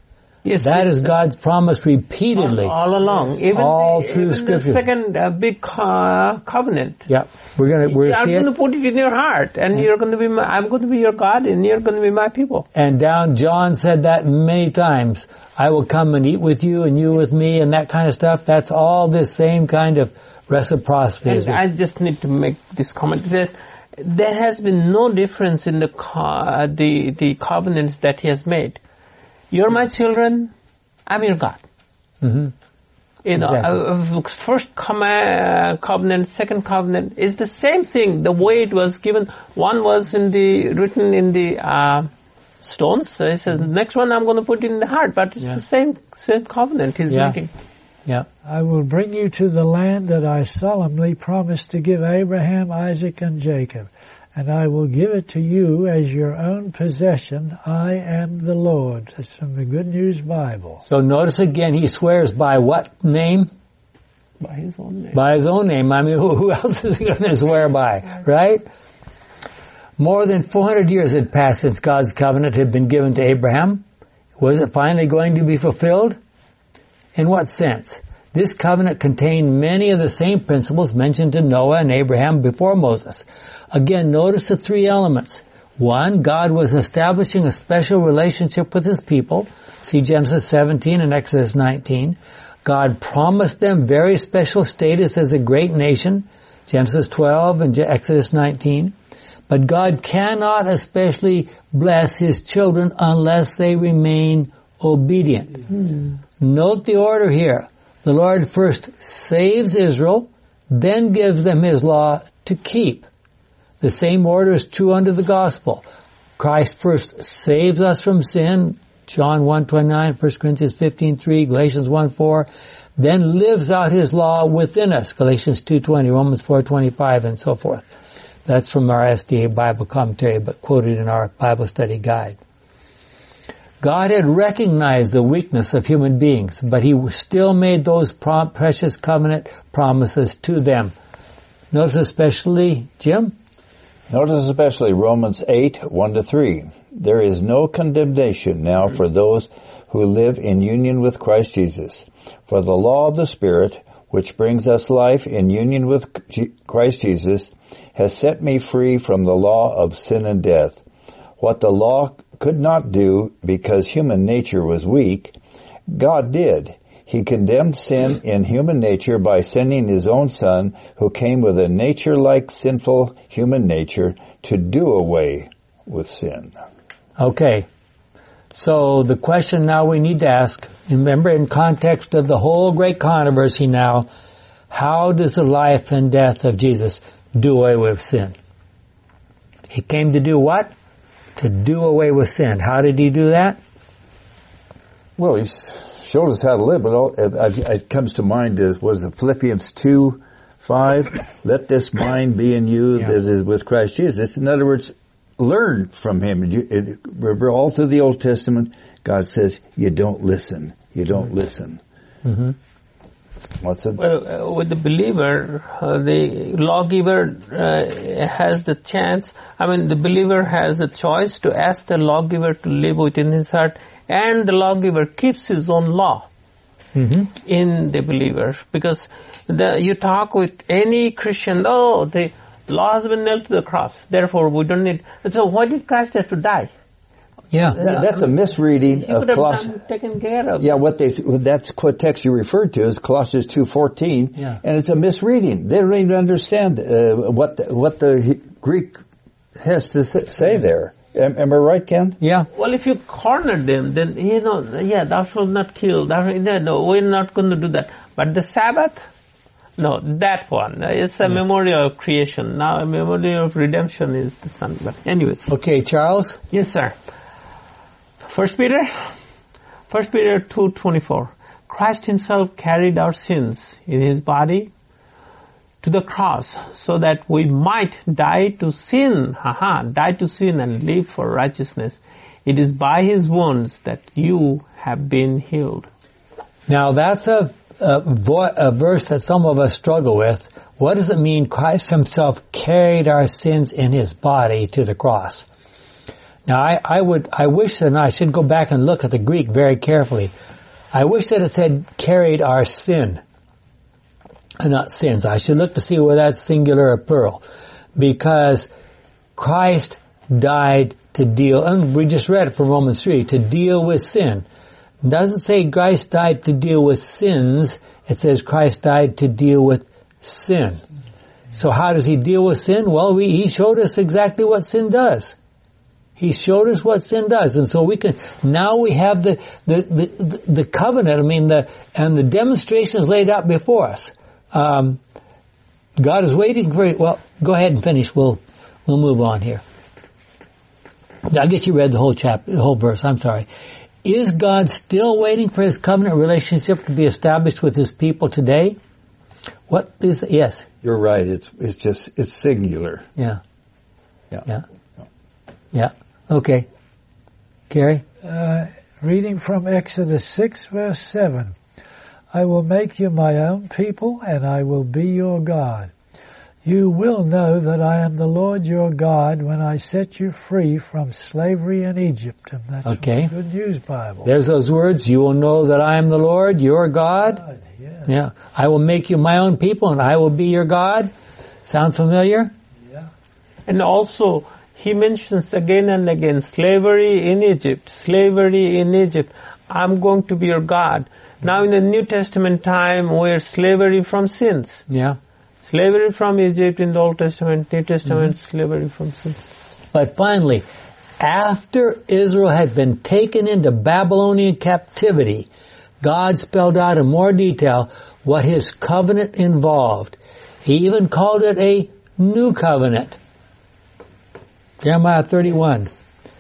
Yes,
That is God's promise repeatedly.
all along. Even
All
the,
through
even
Scripture.
the second uh, big co- covenant.
Yeah, we're gonna we're
I'm going to put it in your heart, and you're going to be. My, I'm going to be your God, and you're going to be my people.
And down, John said that many times. I will come and eat with you, and you with me, and that kind of stuff. That's all this same kind of reciprocity.
And I just need to make this comment that there has been no difference in the co- the the covenants that he has made. You're my children. I'm your God.
hmm
You know,
Exactly.
uh, first command, covenant, second covenant is the same thing. The way it was given, one was in the written in the uh, stones. So he says, next one I'm going to put in the heart, but it's
Yeah.
the same same covenant. He's
Yeah.
making.
Yeah.
I will bring you to the land that I solemnly promised to give Abraham, Isaac, and Jacob, and I will give it to you as your own possession. I am the Lord. That's from the Good News Bible.
So notice again, he swears by what name?
By his own name.
By his own name. I mean, who, who else is he going to swear by, right? More than 400 years had passed since God's covenant had been given to Abraham. Was it finally going to be fulfilled? In what sense? This covenant contained many of the same principles mentioned to Noah and Abraham before Moses. Again, notice the three elements. One, God was establishing a special relationship with His people. See Genesis 17 and Exodus 19. God promised them very special status as a great nation. Genesis 12 and Exodus 19. But God cannot especially bless His children unless they remain obedient. Hmm. Note the order here. The Lord first saves Israel, then gives them His law to keep. The same order is true under the gospel. Christ first saves us from sin, John 1.29, 1 Corinthians 15.3, Galatians 1.4, then lives out His law within us, Galatians 2.20, Romans 4.25, and so forth. That's from our SDA Bible commentary, but quoted in our Bible study guide. God had recognized the weakness of human beings, but He still made those precious covenant promises to them. Notice especially, Jim?
Notice especially Romans 8, 1 to 3. There is no condemnation now for those who live in union with Christ Jesus. For the law of the Spirit, which brings us life in union with Christ Jesus, has set me free from the law of sin and death. What the law could not do because human nature was weak, God did. He condemned sin in human nature by sending his own son who came with a nature like sinful human nature to do away with sin.
Okay. So the question now we need to ask, remember in context of the whole great controversy now, how does the life and death of Jesus do away with sin? He came to do what? To do away with sin. How did he do that?
Well, he showed us how to live, but all, it, it comes to mind is, was it Philippians 2, 5? Let this mind be in you yeah. that is with Christ Jesus. In other words, learn from him. Remember, all through the Old Testament, God says, you don't listen. You don't mm-hmm. listen. Mm-hmm. What's it?
Well, uh, with the believer, uh, the lawgiver uh, has the chance. I mean, the believer has the choice to ask the lawgiver to live within his heart, and the lawgiver keeps his own law mm-hmm. in the believer. Because the, you talk with any Christian, oh, the law has been nailed to the cross. Therefore, we don't need. So, why did Christ have to die?
Yeah,
that, that's a misreading
he
of
Colossians. Taken care of.
Yeah, what they that's what text you referred to is Colossians two fourteen, yeah. and it's a misreading. They don't even understand uh, what the, what the Greek has to say there. Am, am, I right, Ken?
Yeah.
Well, if you corner them, then you know, yeah, thou shalt not kill. Thou, no, we're not going to do that. But the Sabbath, no, that one. It's a yeah. memorial of creation. Now a memorial of redemption is the Son. But anyways.
Okay, Charles?
Yes, sir. First Peter? First Peter 2.24. Christ himself carried our sins in his body to the cross so that we might die to sin, haha, die to sin and live for righteousness. It is by his wounds that you have been healed.
Now that's a a, vo- a verse that some of us struggle with. What does it mean Christ himself carried our sins in his body to the cross? Now I, I would, I wish that I should go back and look at the Greek very carefully. I wish that it said carried our sin. Uh, not sins. I should look to see whether that's singular or plural. Because Christ died to deal, and we just read it from Romans 3, to deal with sin. It doesn't say Christ died to deal with sins. It says Christ died to deal with sin. So how does he deal with sin? Well, we, he showed us exactly what sin does. He showed us what sin does. And so we can, now we have the, the, the, the covenant, I mean, the, and the demonstrations laid out before us. Um, God is waiting for, you. well, go ahead and finish. We'll, we'll move on here. I guess you read the whole chapter, the whole verse. I'm sorry. Is God still waiting for his covenant relationship to be established with his people today? What is, yes.
You're right. It's, it's just, it's singular.
Yeah.
Yeah.
Yeah. Yeah. Okay. Gary?
Uh, reading from Exodus 6 verse 7. I will make you my own people and I will be your God. You will know that I am the Lord your God when I set you free from slavery in Egypt. And that's
okay.
Good News Bible.
There's those words. You will know that I am the Lord your God. God yeah. yeah. I will make you my own people and I will be your God. Sound familiar?
Yeah.
And also, he mentions again and again slavery in Egypt, slavery in Egypt. I'm going to be your God. Now in the New Testament time, we're slavery from sins.
Yeah.
Slavery from Egypt in the Old Testament, New Testament, mm-hmm. slavery from sins.
But finally, after Israel had been taken into Babylonian captivity, God spelled out in more detail what his covenant involved. He even called it a new covenant. Jeremiah 31.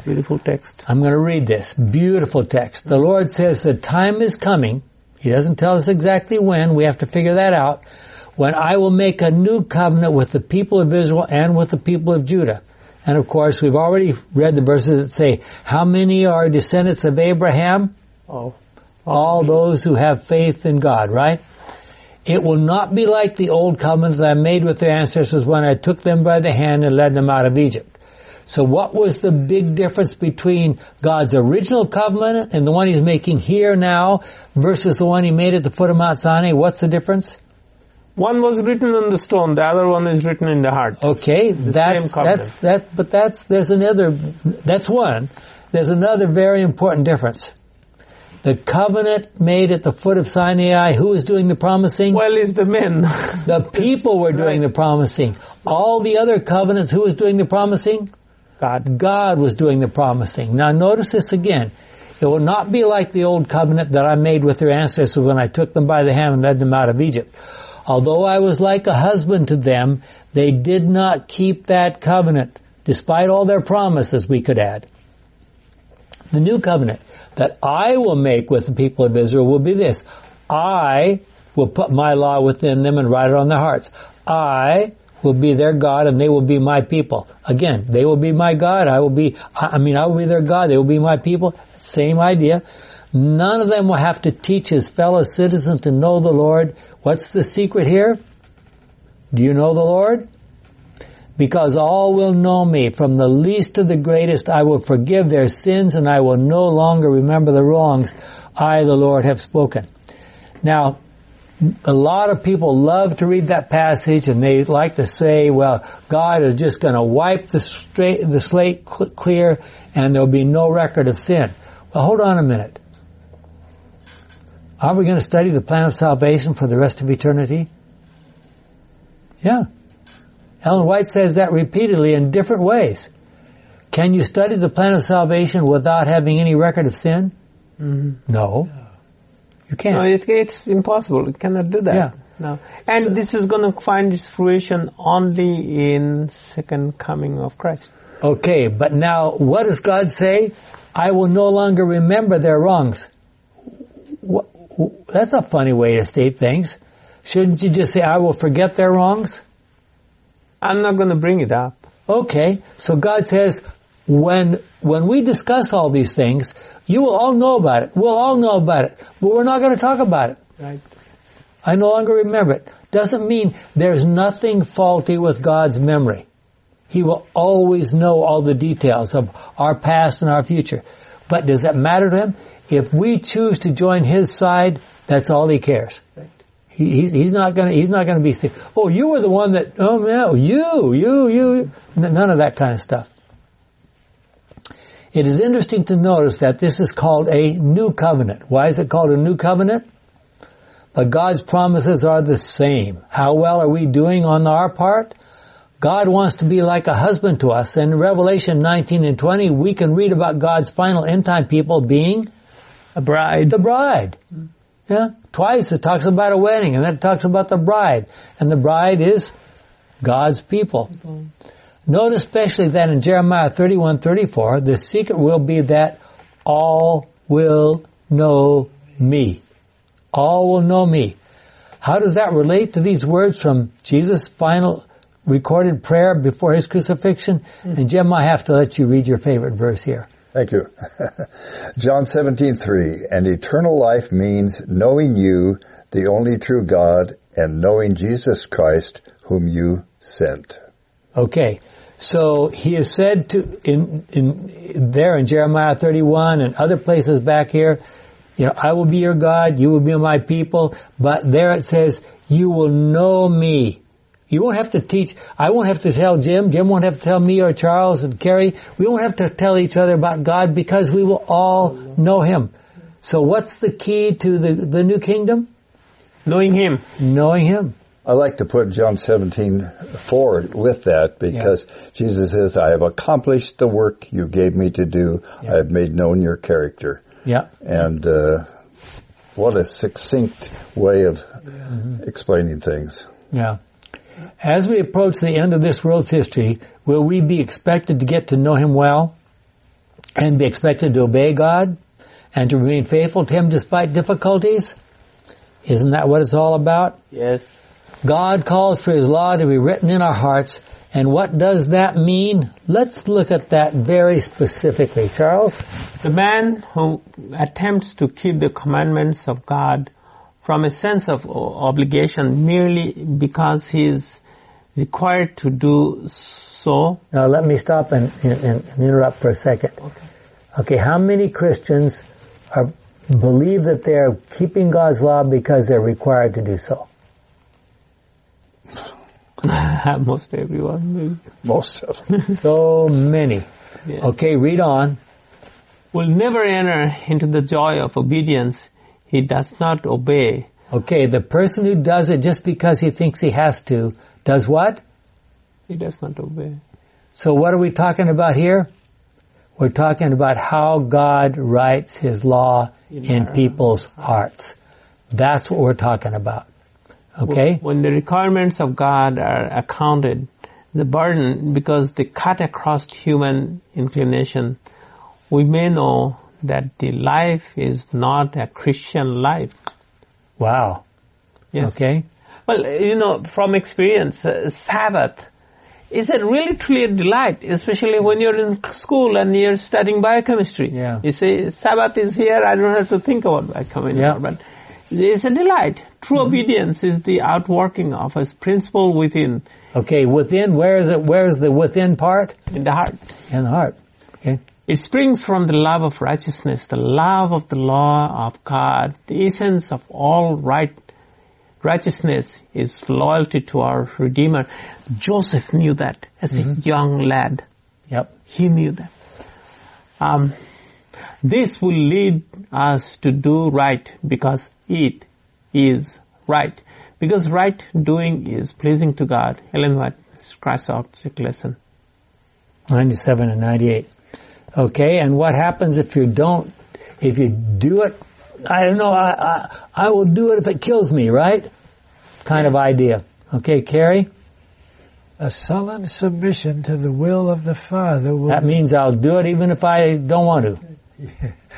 Beautiful text.
I'm going to read this. Beautiful text. The Lord says the time is coming. He doesn't tell us exactly when. We have to figure that out when I will make a new covenant with the people of Israel and with the people of Judah. And of course, we've already read the verses that say, how many are descendants of Abraham?
Oh.
All those who have faith in God, right? It will not be like the old covenant that I made with their ancestors when I took them by the hand and led them out of Egypt. So what was the big difference between God's original covenant and the one he's making here now versus the one he made at the foot of Mount Sinai? What's the difference?
One was written on the stone, the other one is written in the heart.
Okay, that's,
covenant.
that's, that, but that's, there's another, that's one. There's another very important difference. The covenant made at the foot of Sinai, who was doing the promising?
Well, is the men.
The people were doing the promising. All the other covenants, who was doing the promising?
God.
God was doing the promising. Now notice this again. It will not be like the old covenant that I made with their ancestors when I took them by the hand and led them out of Egypt. Although I was like a husband to them, they did not keep that covenant, despite all their promises we could add. The new covenant that I will make with the people of Israel will be this. I will put my law within them and write it on their hearts. I will be their God and they will be my people. Again, they will be my God. I will be, I mean, I will be their God. They will be my people. Same idea. None of them will have to teach his fellow citizens to know the Lord. What's the secret here? Do you know the Lord? Because all will know me, from the least to the greatest, I will forgive their sins and I will no longer remember the wrongs I, the Lord, have spoken. Now, a lot of people love to read that passage and they like to say, well, God is just going to wipe the, straight, the slate cl- clear and there'll be no record of sin. Well, hold on a minute. Are we going to study the plan of salvation for the rest of eternity? Yeah. Ellen White says that repeatedly in different ways. Can you study the plan of salvation without having any record of sin?
Mm-hmm.
No. You can't.
No, it, it's impossible. You cannot do that.
Yeah.
No. And
So-
this is going to find its fruition only in second coming of Christ.
Okay, but now what does God say? I will no longer remember their wrongs. Wha- wh- That's a funny way to state things. Shouldn't you just say, I will forget their wrongs?
I'm not going to bring it up.
Okay, so God says, when, when we discuss all these things, you will all know about it. We'll all know about it, but we're not going to talk about it.
Right.
I no longer remember it. Doesn't mean there's nothing faulty with God's memory. He will always know all the details of our past and our future. But does that matter to him? If we choose to join his side, that's all he cares. He, he's, he's not gonna, he's not gonna be, oh, you were the one that, oh no, you, you, you, none of that kind of stuff. It is interesting to notice that this is called a new covenant. Why is it called a new covenant? But God's promises are the same. How well are we doing on our part? God wants to be like a husband to us. In Revelation 19 and 20, we can read about God's final end time people being
A bride.
the bride. Yeah. Twice it talks about a wedding and then it talks about the bride. And the bride is God's people. Note especially that in Jeremiah 31, 34, the secret will be that all will know me. All will know me. How does that relate to these words from Jesus' final recorded prayer before his crucifixion? Mm-hmm. And Jim, I have to let you read your favorite verse here.
Thank you. John 17:3 and eternal life means knowing you the only true God and knowing Jesus Christ whom you sent.
Okay. So he is said to in in there in Jeremiah 31 and other places back here, you know, I will be your God, you will be my people, but there it says you will know me. You won't have to teach, I won't have to tell Jim, Jim won't have to tell me or Charles and Carrie. We won't have to tell each other about God because we will all know him. So what's the key to the, the new kingdom?
Knowing Him.
Knowing him.
I like to put John 17 forward with that because Jesus says, I have accomplished the work you gave me to do. I have made known your character.
Yeah.
And, uh, what a succinct way of explaining things.
Yeah. As we approach the end of this world's history, will we be expected to get to know Him well and be expected to obey God and to remain faithful to Him despite difficulties? Isn't that what it's all about?
Yes.
God calls for His law to be written in our hearts. And what does that mean? Let's look at that very specifically. Charles?
The man who attempts to keep the commandments of God from a sense of obligation merely because he is required to do so.
Now let me stop and, and, and interrupt for a second.
Okay.
Okay, how many Christians are believe that they're keeping God's law because they're required to do so?
Most everyone, maybe.
Most of them.
So many.
Yeah.
Okay, read on.
Will never enter into the joy of obedience. He does not obey.
Okay, the person who does it just because he thinks he has to, does what?
He does not obey.
So what are we talking about here? We're talking about how God writes His law
In
in people's hearts. That's what we're talking about. Okay?
When the requirements of God are accounted, the burden, because they cut across human inclination, we may know that the life is not a Christian life.
Wow.
Yes.
Okay?
Well, you know, from experience, uh, Sabbath is a really truly a delight, especially when you're in school and you're studying biochemistry.
Yeah.
You say, Sabbath is here, I don't have to think about biochemistry.
Yeah.
But it's a delight. True obedience is the outworking of a principle within,
Okay, within, where is it, where is the within part?
in the heart.
In the heart. Okay?
It springs from the love of righteousness, the love of the law of God. The essence of all right righteousness is loyalty to our Redeemer. Joseph knew that as a young lad.
Yep.
He knew that. Um, this will lead us to do right because it is right. Because right doing is pleasing to God. Ellen White, Christ's object lesson.
97 and 98. Okay, and what happens if you don't, if you do it, I don't know, I, I, I will do it if it kills me, right? Kind of idea. Okay, Carrie?
A sullen submission to the will of the Father will,
That means I'll do it even if I don't want to.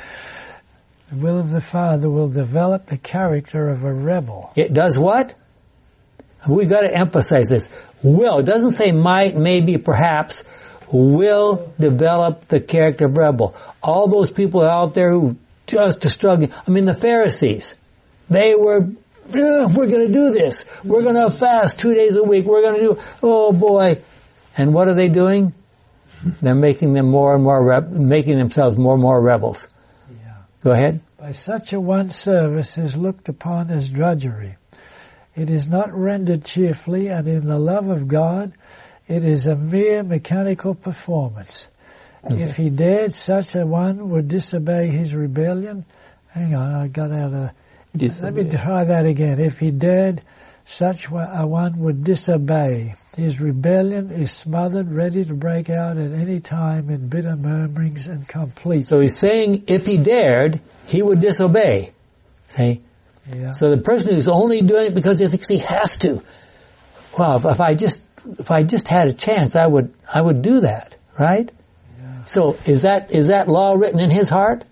the will of the Father will develop the character of a rebel.
It does what? We've got to emphasize this. Will. It doesn't say might, maybe, perhaps. Will develop the character of rebel. All those people out there who just are struggling. I mean, the Pharisees. They were, we're going to do this. We're going to fast two days a week. We're going to do, oh boy. And what are they doing? They're making them more and more, making themselves more and more rebels. Go ahead.
By such a one service is looked upon as drudgery. It is not rendered cheerfully and in the love of God, it is a mere mechanical performance. If he dared, such a one would disobey his rebellion. Hang on, I got out of, let me try that again. If he dared, such a one would disobey. His rebellion is smothered, ready to break out at any time in bitter murmurings and complete.
So he's saying if he dared, he would disobey. See?
yeah.
So the person who's only doing it because he thinks he has to. Well, if, if I just if I just had a chance, I would I would do that, right? So is that is that law written in his heart?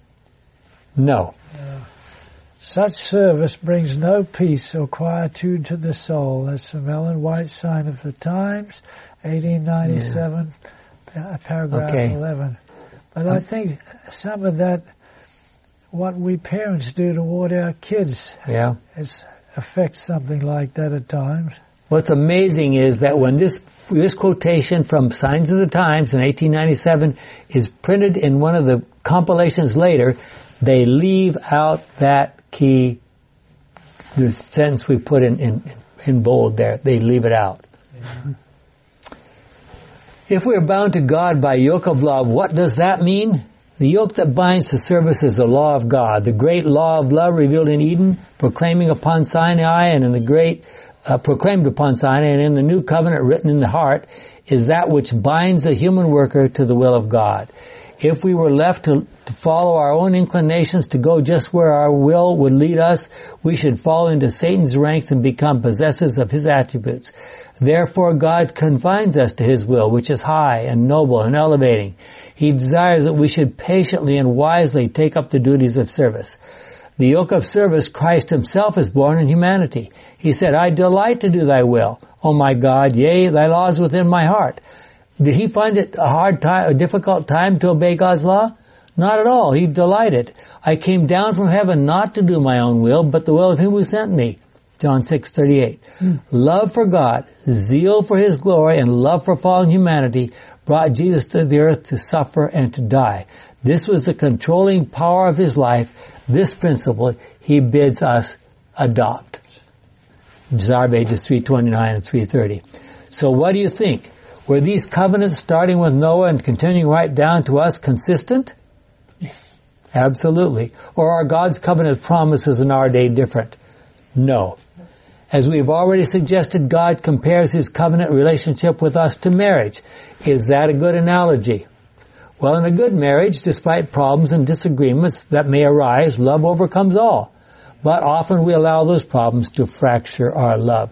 No.
Such service brings no peace or quietude to the soul. That's from Ellen White, Sign of the Times, 1897, pa- paragraph
Okay.
11. But I um, think some of that, what we parents do toward our kids,
Yeah.
is, affects something like that at times.
What's amazing is that when this this quotation from Signs of the Times in 1897 is printed in one of the compilations later, they leave out that key the sentence we put in in, in bold there. They leave it out. If we are bound to God by yoke of love, what does that mean? The yoke that binds to service is the law of God, the great law of love revealed in Eden, proclaiming upon Sinai and in the great uh, proclaimed upon Sinai and in the new covenant written in the heart is that which binds the human worker to the will of God. If we were left to, to follow our own inclinations to go just where our will would lead us, we should fall into Satan's ranks and become possessors of his attributes. Therefore God confines us to his will, which is high and noble and elevating. He desires that we should patiently and wisely take up the duties of service. The yoke of service Christ himself is born in humanity. He said, I delight to do thy will, O my God, yea, thy law is within my heart. Did he find it a hard time, a difficult time to obey God's law? Not at all. He delighted. I came down from heaven not to do my own will, but the will of him who sent me. John 6:38. Hmm. Love for God, zeal for his glory and love for fallen humanity brought Jesus to the earth to suffer and to die. This was the controlling power of his life. This principle he bids us adopt. Desire of Ages 329 and 330. So what do you think? Were these covenants starting with Noah and continuing right down to us consistent?
Yes.
Absolutely. Or are God's covenant promises in our day different? No. As we've already suggested, God compares His covenant relationship with us to marriage. Is that a good analogy? Well, in a good marriage, despite problems and disagreements that may arise, love overcomes all. But often we allow those problems to fracture our love.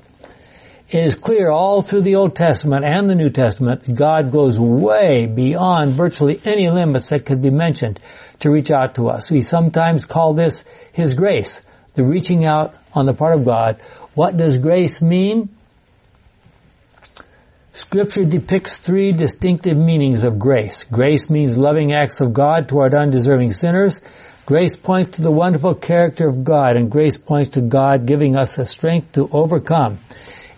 It is clear all through the Old Testament and the New Testament, that God goes way beyond virtually any limits that could be mentioned to reach out to us. We sometimes call this His grace, the reaching out on the part of God. What does grace mean? Scripture depicts three distinctive meanings of grace. Grace means loving acts of God toward undeserving sinners. Grace points to the wonderful character of God, and grace points to God giving us the strength to overcome.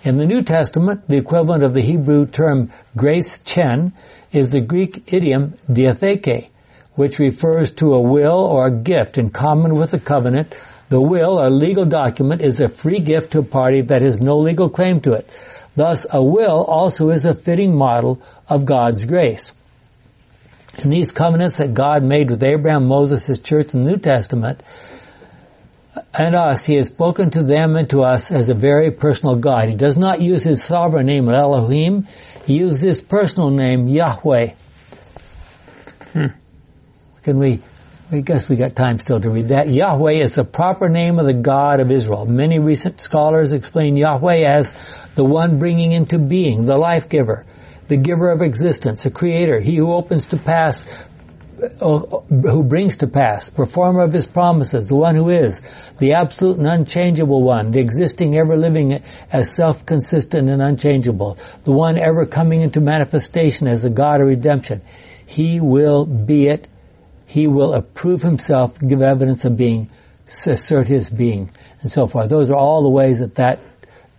In the New Testament, the equivalent of the Hebrew term grace chen is the Greek idiom diatheke, which refers to a will or a gift in common with a covenant. The will, a legal document, is a free gift to a party that has no legal claim to it. Thus, a will also is a fitting model of God's grace. In these covenants that God made with Abraham, Moses, his church in the New Testament, and us, he has spoken to them and to us as a very personal God. He does not use his sovereign name Elohim. He uses his personal name Yahweh.
Hmm.
Can we, I guess we got time still to read that. Yahweh is the proper name of the God of Israel. Many recent scholars explain Yahweh as the one bringing into being, the life giver, the giver of existence, a creator, he who opens to pass who brings to pass, performer of his promises, the one who is, the absolute and unchangeable one, the existing ever living as self-consistent and unchangeable, the one ever coming into manifestation as the God of redemption. He will be it. He will approve himself, give evidence of being, assert his being, and so forth. Those are all the ways that that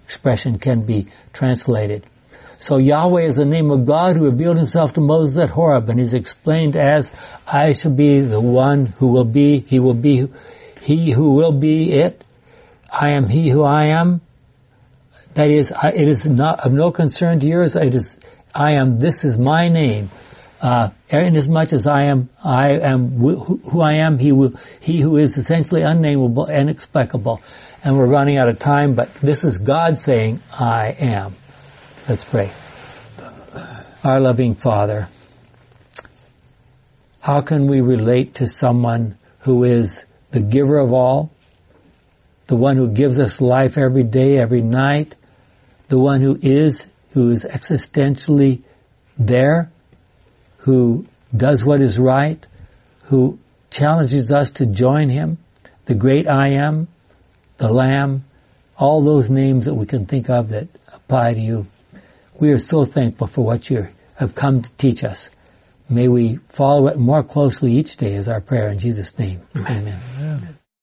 expression can be translated. So Yahweh is the name of God who revealed himself to Moses at Horeb and he's explained as, I shall be the one who will be, he will be, he who will be it. I am he who I am. That is, it is not of no concern to yours. It is, I am, this is my name. Uh, inasmuch as I am, I am who I am, he will, he who is essentially unnameable, and inexplicable. And we're running out of time, but this is God saying, I am. Let's pray. Our loving Father, how can we relate to someone who is the giver of all, the one who gives us life every day, every night, the one who is, who is existentially there, who does what is right, who challenges us to join him, the great I am, the Lamb, all those names that we can think of that apply to you. We are so thankful for what you have come to teach us. May we follow it more closely each day is our prayer in Jesus' name. Amen. Amen.